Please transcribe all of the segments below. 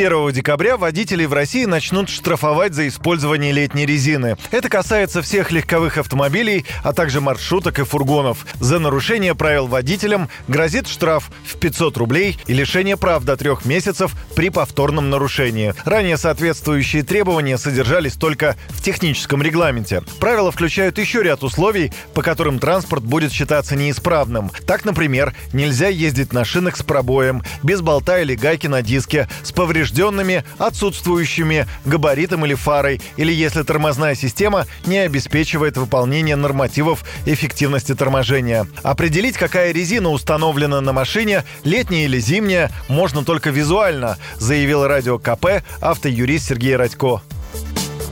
1 декабря водителей в России начнут штрафовать за использование летней резины. Это касается всех легковых автомобилей, а также маршруток и фургонов. За нарушение правил водителям грозит штраф в 500 рублей и лишение прав до трех месяцев при повторном нарушении. Ранее соответствующие требования содержались только в техническом регламенте. Правила включают еще ряд условий, по которым транспорт будет считаться неисправным. Так, например, нельзя ездить на шинах с пробоем, без болта или гайки на диске, с повреждением поврежденными, отсутствующими габаритом или фарой, или если тормозная система не обеспечивает выполнение нормативов эффективности торможения. Определить, какая резина установлена на машине, летняя или зимняя, можно только визуально, заявил радио КП автоюрист Сергей Радько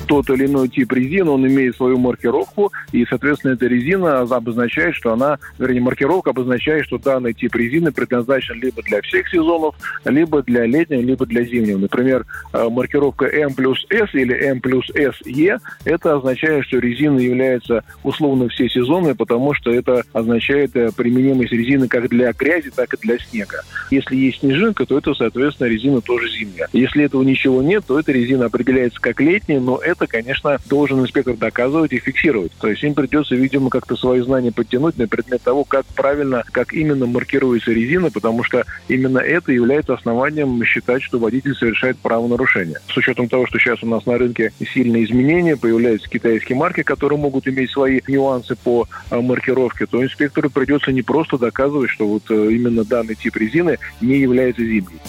тот или иной тип резины, он имеет свою маркировку, и, соответственно, эта резина обозначает, что она, вернее, маркировка обозначает, что данный тип резины предназначен либо для всех сезонов, либо для летнего, либо для зимнего. Например, э, маркировка M плюс S или M плюс SE, это означает, что резина является условно все сезоны, потому что это означает э, применимость резины как для грязи, так и для снега. Если есть снежинка, то это, соответственно, резина тоже зимняя. Если этого ничего нет, то эта резина определяется как летняя, но это это, конечно, должен инспектор доказывать и фиксировать. То есть им придется, видимо, как-то свои знания подтянуть на предмет того, как правильно, как именно маркируется резина, потому что именно это является основанием считать, что водитель совершает правонарушение. С учетом того, что сейчас у нас на рынке сильные изменения, появляются китайские марки, которые могут иметь свои нюансы по а, маркировке, то инспектору придется не просто доказывать, что вот э, именно данный тип резины не является зимней.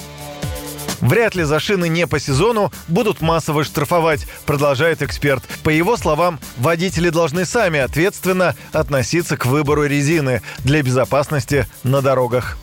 Вряд ли за шины не по сезону будут массово штрафовать, продолжает эксперт. По его словам, водители должны сами ответственно относиться к выбору резины для безопасности на дорогах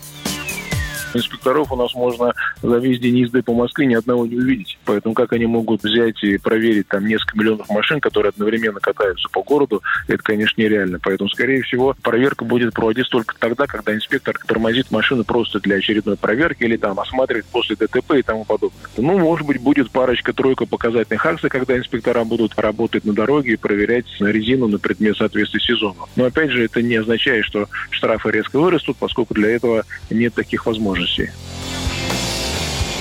инспекторов у нас можно за весь день езды по Москве ни одного не увидеть. Поэтому как они могут взять и проверить там несколько миллионов машин, которые одновременно катаются по городу, это, конечно, нереально. Поэтому, скорее всего, проверка будет проводиться только тогда, когда инспектор тормозит машину просто для очередной проверки или там осматривает после ДТП и тому подобное. Ну, может быть, будет парочка-тройка показательных акций, когда инспектора будут работать на дороге и проверять на резину на предмет соответствия сезону. Но, опять же, это не означает, что штрафы резко вырастут, поскольку для этого нет таких возможностей возможностей.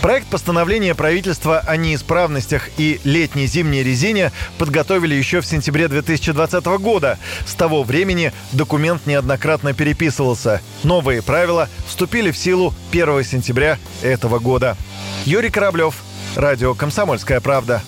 Проект постановления правительства о неисправностях и летней зимней резине подготовили еще в сентябре 2020 года. С того времени документ неоднократно переписывался. Новые правила вступили в силу 1 сентября этого года. Юрий Кораблев, Радио «Комсомольская правда».